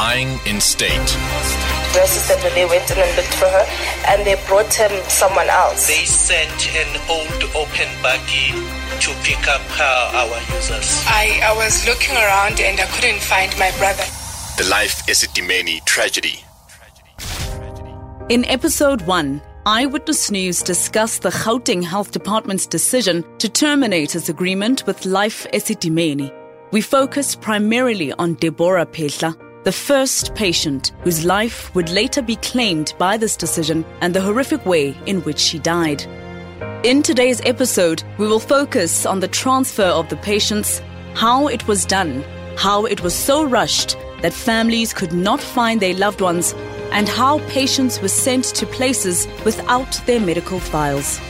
lying in state. Nurses said when they went in and looked for her, and they brought him someone else. They sent an old open buggy to pick up uh, our users. I, I was looking around and I couldn't find my brother. The Life Esidimeni tragedy. In episode 1, Eyewitness News discussed the Gauteng Health Department's decision to terminate its agreement with Life Esidimeni. We focused primarily on Deborah Phehla, the first patient whose life would later be claimed by this decision and the horrific way in which she died. In today's episode, we will focus on the transfer of the patients, how it was done, how it was so rushed that families could not find their loved ones, and how patients were sent to places without their medical files.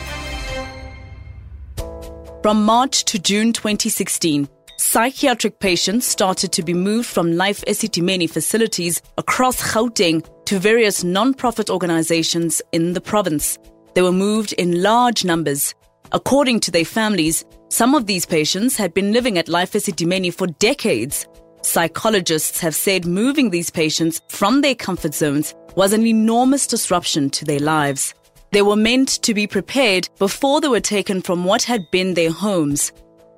From March to June 2016, psychiatric patients started to be moved from Life Esidimeni facilities across Gauteng to various non-profit organizations in the province. They were moved in large numbers. According to their families, some of these patients had been living at Life Esidimeni for decades. Psychologists have said moving these patients from their comfort zones was an enormous disruption to their lives. They were meant to be prepared before they were taken from what had been their homes.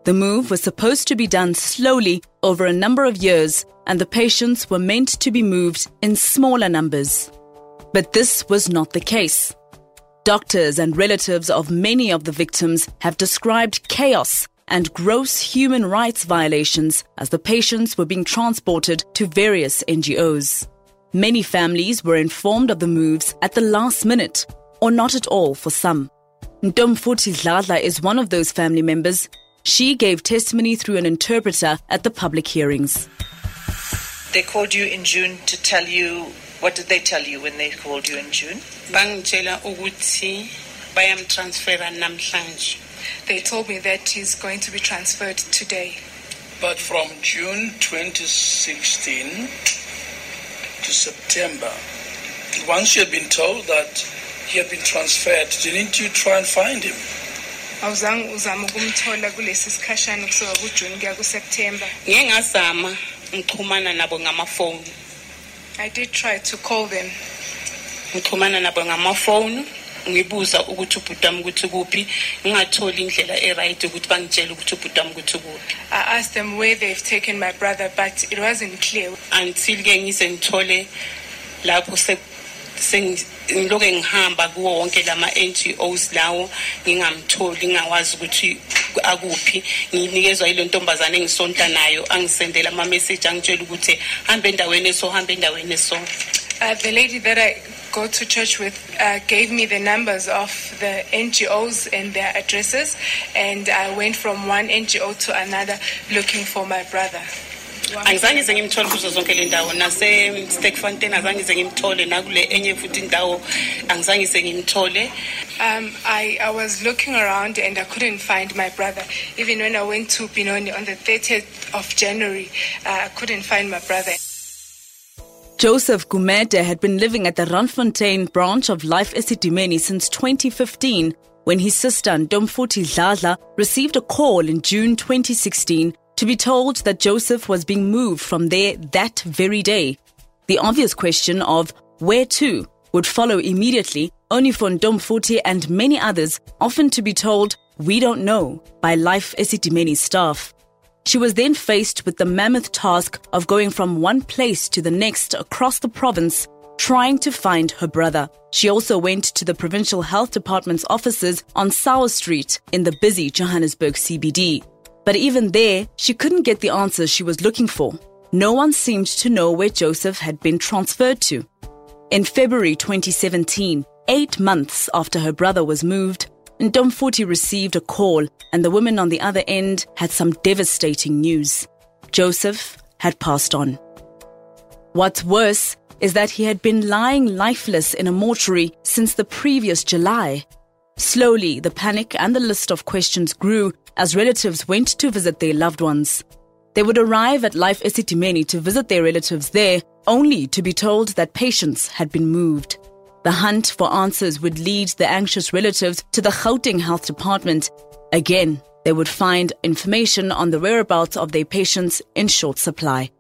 The move was supposed to be done slowly over a number of years, and the patients were meant to be moved in smaller numbers. But this was not the case. Doctors and relatives of many of the victims have described chaos and gross human rights violations as the patients were being transported to various NGOs. Many families were informed of the moves at the last minute, or not at all for some. Ntomfuthi Dladla is one of those family members. She gave testimony through an interpreter at the public hearings. They called you in June to tell you. What did they tell you when they called you in June? bangitshela ukuthi bayamtransfera namhlanje they told me that he's going to be transferred today But from June 2016 to September, once you had been told that he had been transferred, didn't you try and find him? Awuzange uzama ukumthola kulesi sikhashana kusuka kujuni kuya kuseptemba ngike ngazama ngixhumana nabo ngamafoni. I did try to call them. Ngixhumana nabo ngamafoni ngibuza ukuthi ubhuti wami ukuthi kuphi ngingatholi indlela e-right ukuthi bangitshele ukuthi ubhuti wami ukuthi kuphi i asked them where they've taken my brother but it wasn't clear. Until-ke ngize ngithole lapho se- sengi- ngihamba kuwo wonke lama-ngos lawo ngingamtholi ukuthi akuphi nginikezwa ntombazane nayo angisendela angitshela ukuthi endaweni eso endaweni eso Uh, the lady that I go to church with uh, gave me the numbers of the NGOs and their addresses, and I went from one NGO to another looking for my brother. Angizange ngize ngimthole kuzo zonke le ndawo nase-Sterkfontein azange ngize ngimthole nakule enye futhi indawo angizange ngize ngimthole Um, I, I was looking around and I couldn't find my brother. Even when I went to Pinoni on the 30th of January, uh, I couldn't find my brother. Joseph Gumede had been living at the Randfontein branch of Life Esidimeni since 2015 when his sister Ntomfuthi Dladla received a call in June 2016 to be told that Joseph was being moved from there that very day. The obvious question of where to would follow immediately, only for Ntomfuthi and many others often to be told, we don't know, by Life Esidimeni staff. She was then faced with the mammoth task of going from one place to the next across the province, trying to find her brother. She also went to the Provincial Health Department's offices on Sauer Street in the busy Johannesburg CBD. But even there, she couldn't get the answers she was looking for. No one seemed to know where Joseph had been transferred to. In February 2017, eight months after her brother was moved, Ntomfuthi received a call, and the woman on the other end had some devastating news. Joseph had passed on. What's worse is that he had been lying lifeless in a mortuary since the previous July. Slowly, the panic and the list of questions grew as relatives went to visit their loved ones. They would arrive at Life Esidimeni to visit their relatives there, only to be told that patients had been moved. The hunt for answers would lead the anxious relatives to the Gauteng Health Department. Again, they would find information on the whereabouts of their patients in short supply.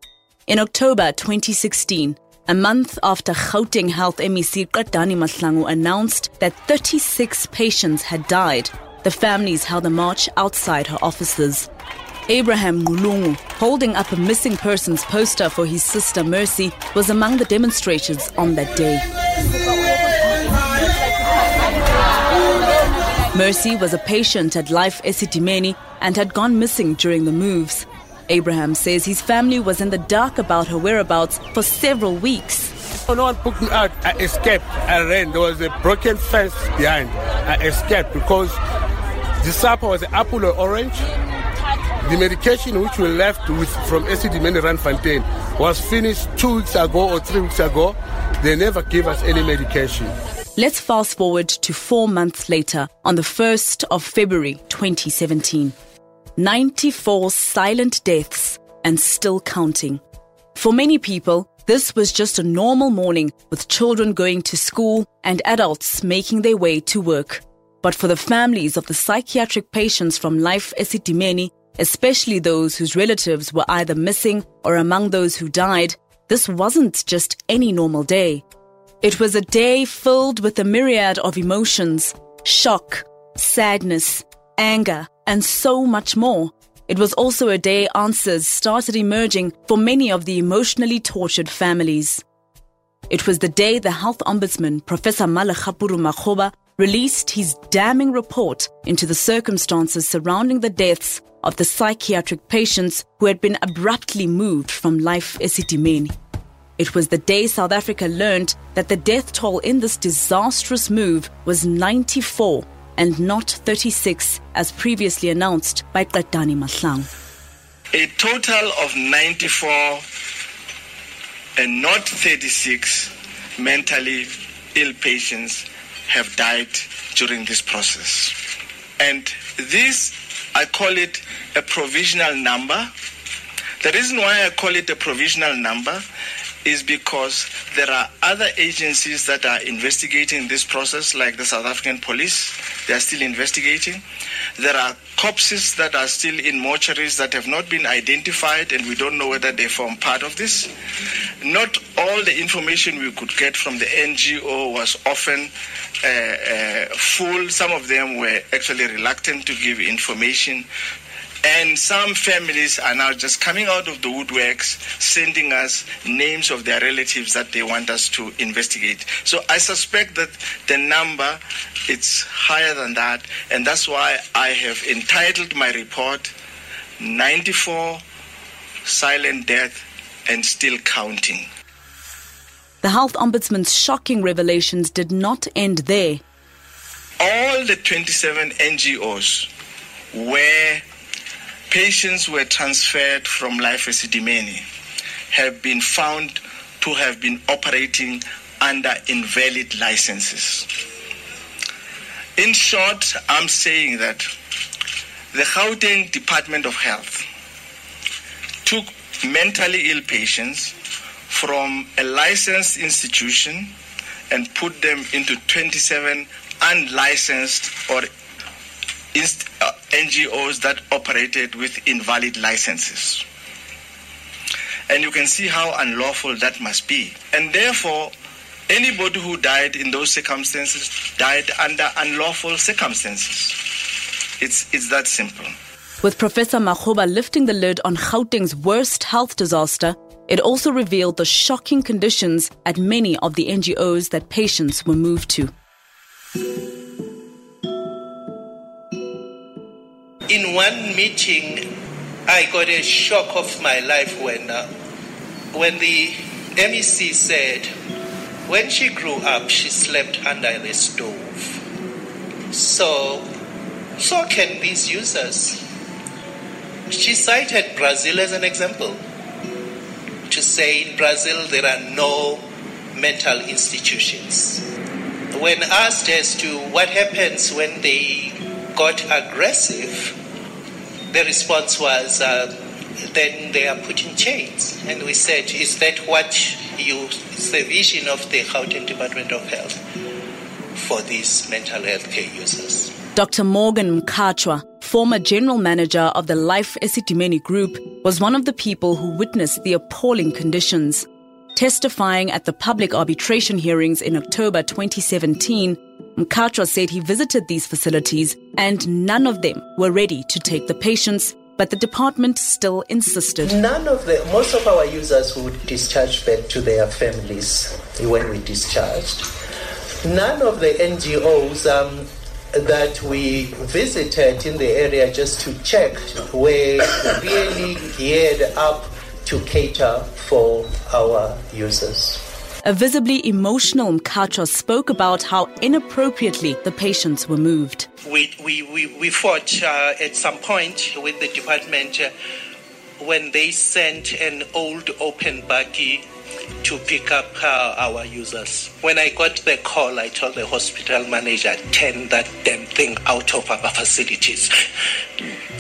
In October 2016, a month after Gauteng Health MEC Qedani Mahlangu announced that 36 patients had died, the families held a march outside her offices. Abraham Ngulungu, holding up a missing persons poster for his sister Mercy, was among the demonstrators on that day. Mercy was a patient at Life Esidimeni and had gone missing during the moves. Abraham says his family was in the dark about her whereabouts for several weeks. No one put me out. I escaped. I ran. There was a broken fence behind. I escaped because the supper was apple or orange. The medication which we left with from ACD Randfontein was finished two weeks ago or three weeks ago. They never gave us any medication. Let's fast forward to four months later, on the 1st of February 2017. 94 silent deaths and still counting. For many people, this was just a normal morning with children going to school and adults making their way to work. But for the families of the psychiatric patients from Life Esidimeni, especially those whose relatives were either missing or among those who died, this wasn't just any normal day. It was a day filled with a myriad of emotions shock, sadness, anger, and so much more. It was also a day answers started emerging for many of the emotionally tortured families. It was the day the health ombudsman, Professor Malegapuru Makgoba, released his damning report into the circumstances surrounding the deaths of the psychiatric patients who had been abruptly moved from life Esidimeni. It was the day South Africa learned that the death toll in this disastrous move was 94 and not 36 as previously announced by Qedani Mahlangu. A total of 94 and not 36 mentally ill patients have died during this process. And this, I call it a provisional number. The reason why I call it a provisional number is because there are other agencies that are investigating this process, like the South African Police. They are still investigating. There are corpses that are still in mortuaries that have not been identified, and we don't know whether they form part of this. Not all the information we could get from the NGO was often uh, uh, full. Some of them were actually reluctant to give information and some families are now just coming out of the woodworks, sending us names of their relatives that they want us to investigate. So I suspect that the number it's higher than that, and that's why I have entitled my report 94 silent death and still counting. The health ombudsman's shocking revelations did not end there. All the 27 NGOs where patients were transferred from Life Esidimeni have been found to have been operating under invalid licenses. In short, I'm saying that the Gauteng Department of Health took mentally ill patients from a licensed institution and put them into 27 unlicensed or inst- uh, NGOs that operated with invalid licenses. And you can see how unlawful that must be. And therefore, anybody who died in those circumstances died under unlawful circumstances. It's, it's that simple. With Professor Makgoba lifting the lid on Gauteng's worst health disaster, it also revealed the shocking conditions at many of the NGOs that patients were moved to. in one meeting, I got a shock of my life when, uh, when the MEC said, when she grew up, she slept under the stove. So, so can these users. She cited Brazil as an example to say in Brazil there are no mental institutions. When asked as to what happens when they got aggressive, the response was, uh, then they are put in chains. And we said, is that what you, is the vision of the Gauteng Department of Health for these mental health care users? Dr. Morgan Mkhatshwa, former general manager of the Life Esidimeni Group, was one of the people who witnessed the appalling conditions. Testifying at the public arbitration hearings in October 2017, Mkhatshwa said he visited these facilities and none of them were ready to take the patients, but the department still insisted. None of the, most of our users would discharge back to their families when we discharged. None of the NGOs um, that we visited in the area just to check were really geared up to cater for our users. A visibly emotional Mkhatshwa spoke about how inappropriately the patients were moved. We, we, we, we fought uh, at some point with the department uh, when they sent an old open buggy to pick up uh, our users. When I got the call, I told the hospital manager, turn that damn thing out of our facilities.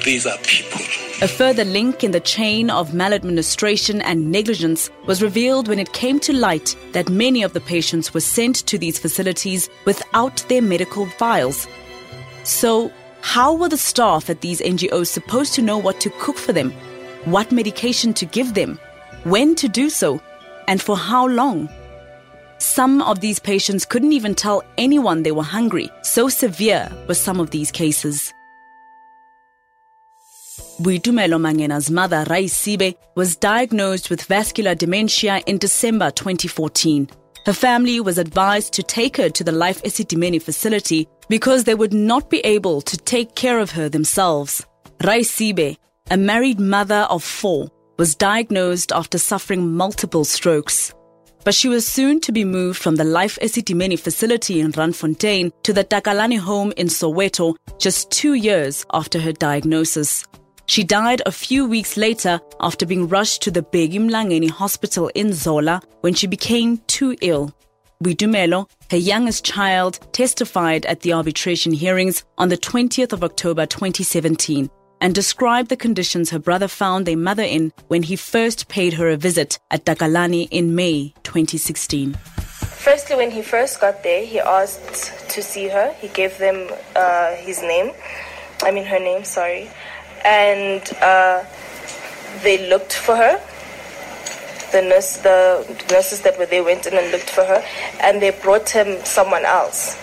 These are people. A further link in the chain of maladministration and negligence was revealed when it came to light that many of the patients were sent to these facilities without their medical files. So, how were the staff at these NGOs supposed to know what to cook for them, what medication to give them, when to do so, and for how long? Some of these patients couldn't even tell anyone they were hungry, so severe were some of these cases. Boitumelo Mangena's mother, Rai Sibe, was diagnosed with vascular dementia in December 2014. Her family was advised to take her to the Life Esidimeni facility because they would not be able to take care of her themselves. Rai Sibe, a married mother of four, was diagnosed after suffering multiple strokes. But she was soon to be moved from the Life Esidimeni facility in Randfontein to the Takalani home in Soweto just two years after her diagnosis. She died a few weeks later after being rushed to the Bheki Mlangeni hospital in Zola when she became too ill. Boitumelo, her youngest child, testified at the arbitration hearings on the 20th of October 2017 and described the conditions her brother found their mother in when he first paid her a visit at Takalani in May 2016. Firstly, when he first got there, he asked to see her. He gave them uh, his name. I mean, her name, sorry. And uh, they looked for her. The nurse, the nurses that were there went in and looked for her, and they brought him someone else.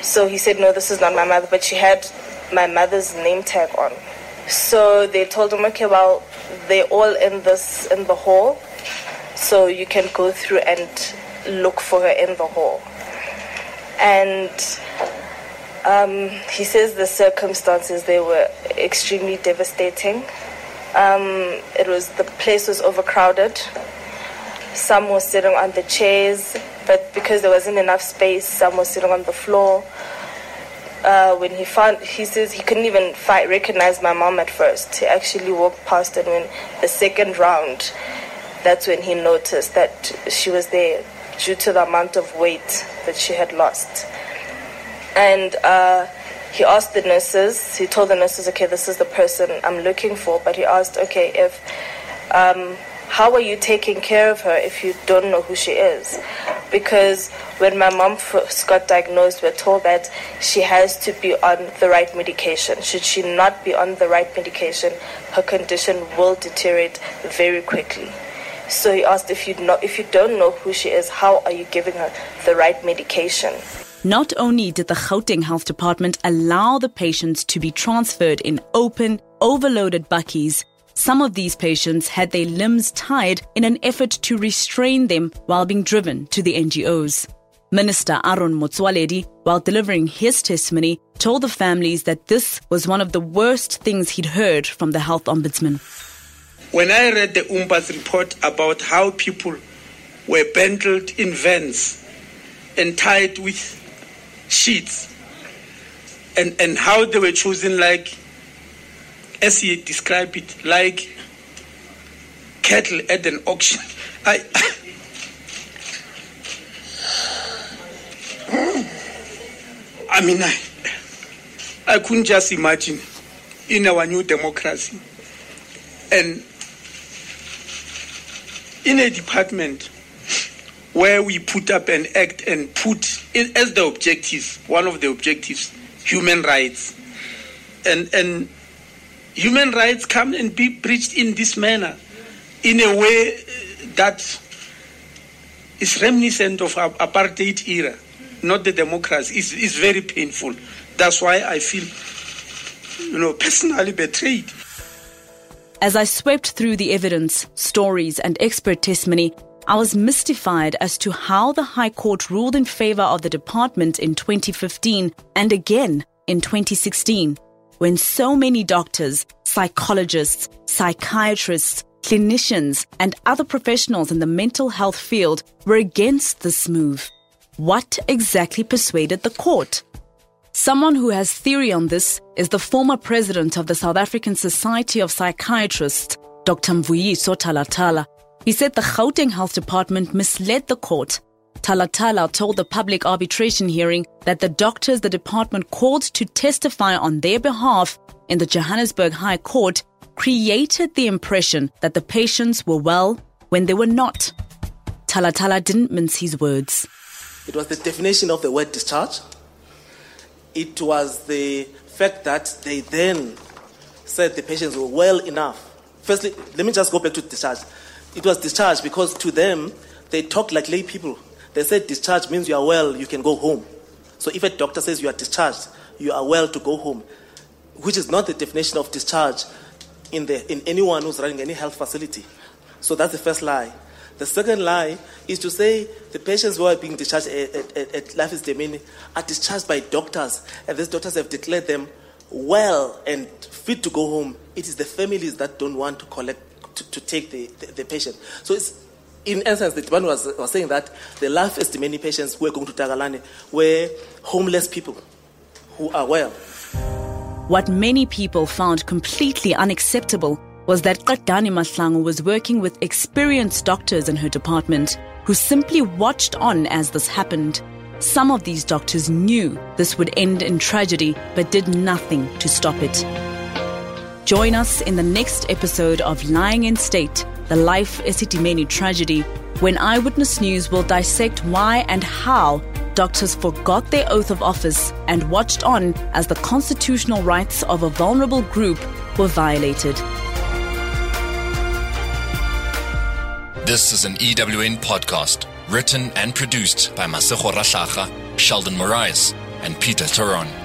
So he said, "No, this is not my mother," but she had my mother's name tag on. So they told him, "Okay, well, they're all in this in the hall, so you can go through and look for her in the hall." And um, he says the circumstances they were extremely devastating. Um, it was the place was overcrowded. Some were sitting on the chairs, but because there wasn't enough space, some were sitting on the floor. Uh, when he found, he says he couldn't even fight, recognize my mom at first. He actually walked past, and when the second round, that's when he noticed that she was there due to the amount of weight that she had lost. And uh, he asked the nurses, he told the nurses, okay, this is the person I'm looking for. But he asked, okay, if, um, how are you taking care of her if you don't know who she is? Because when my mom first got diagnosed, we're told that she has to be on the right medication. Should she not be on the right medication, her condition will deteriorate very quickly. So he asked if you know, if you don't know who she is, how are you giving her the right medication? Not only did the Gauteng Health Department allow the patients to be transferred in open, overloaded bakkies, some of these patients had their limbs tied in an effort to restrain them while being driven to the NGOs. Minister Aaron Motsoaledi, while delivering his testimony, told the families that this was one of the worst things he'd heard from the health ombudsman. When I read the ombud's report about how people were bundled in vans and tied with sheets and, and how they were chosen like as he described it like cattle at an auction i i mean i i couldn't just imagine in our new democracy and in a department where we put up an act and put in, as the objectives, one of the objectives, human rights. and and human rights come and be preached in this manner, in a way uh, that is reminiscent of apartheid era, not the democracy. It's, it's very painful. That's why I feel, you know, personally betrayed. As I swept through the evidence, stories, and expert testimony, I was mystified as to how the High Court ruled in favor of the department in 2015 and again in 2016, when so many doctors, psychologists, psychiatrists, clinicians, and other professionals in the mental health field were against this move. What exactly persuaded the court? Someone who has theory on this is the former president of the South African Society of Psychiatrists, Dr. Mvuyiso Talatala. He said the Gauteng Health Department misled the court. Talatala told the public arbitration hearing that the doctors the department called to testify on their behalf in the Johannesburg High Court created the impression that the patients were well when they were not. Talatala didn't mince his words. It was the definition of the word discharge. It was the fact that they then said the patients were well enough. Firstly, let me just go back to discharge. It was discharge because to them, they talked like lay people. They said discharge means you are well, you can go home. So if a doctor says you are discharged, you are well to go home, which is not the definition of discharge in, the, in anyone who's running any health facility. So that's the first lie. The second lie is to say the patients who are being discharged at, at, at Life Esidimeni are discharged by doctors, and these doctors have declared them well and fit to go home. It is the families that don't want to collect to, to take the, the, the, patient. So it's in essence, the department was, was saying that the Life Esidimeni patients who are going to Takalani were homeless people who are well. What many people found completely unacceptable was that Qedani Mahlangu was working with experienced doctors in her department who simply watched on as this happened. Some of these doctors knew this would end in tragedy but did nothing to stop it. Join us in the next episode of Lying in State, the Life Esidimeni tragedy, when Eyewitness News will dissect why and how doctors forgot their oath of office and watched on as the constitutional rights of a vulnerable group were violated. This is an EWN podcast, written and produced by Masego Rahlaga, Sheldon Moraes, and Peter Turon.